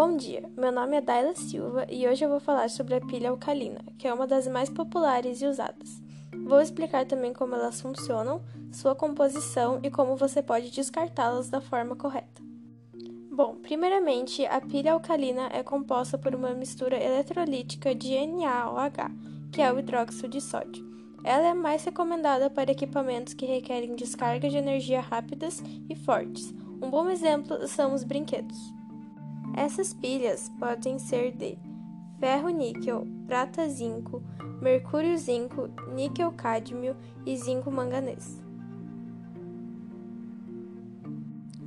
Bom dia, meu nome é Daila Silva e hoje eu vou falar sobre a pilha alcalina, que é uma das mais populares e usadas. Vou explicar também como elas funcionam, sua composição e como você pode descartá-las da forma correta. Bom, primeiramente, a pilha alcalina é composta por uma mistura eletrolítica de NaOH, que é o hidróxido de sódio. Ela é mais recomendada para equipamentos que requerem descarga de energia rápidas e fortes. Um bom exemplo são os brinquedos. Essas pilhas podem ser de ferro-níquel, prata-zinco, mercúrio-zinco, níquel-cádmio e zinco-manganês.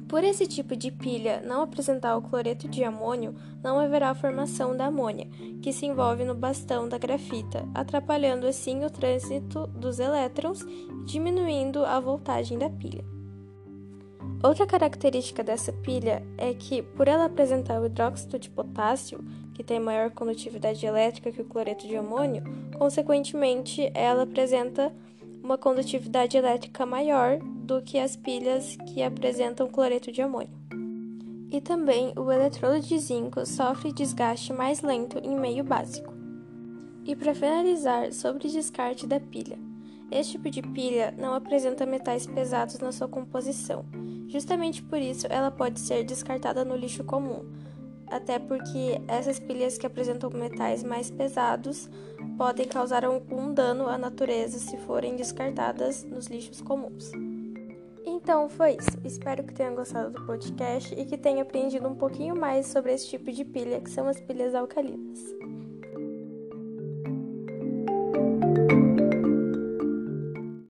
Por esse tipo de pilha não apresentar o cloreto de amônio, não haverá formação da amônia, que se envolve no bastão da grafita, atrapalhando assim o trânsito dos elétrons diminuindo a voltagem da pilha. Outra característica dessa pilha é que, por ela apresentar o hidróxido de potássio, que tem maior condutividade elétrica que o cloreto de amônio, consequentemente, ela apresenta uma condutividade elétrica maior do que as pilhas que apresentam cloreto de amônio. E também o eletrodo de zinco sofre desgaste mais lento em meio básico. E para finalizar, sobre o descarte da pilha. Este tipo de pilha não apresenta metais pesados na sua composição. Justamente por isso, ela pode ser descartada no lixo comum, até porque essas pilhas que apresentam metais mais pesados podem causar algum dano à natureza se forem descartadas nos lixos comuns. Então foi isso. Espero que tenham gostado do podcast e que tenham aprendido um pouquinho mais sobre esse tipo de pilha, que são as pilhas alcalinas.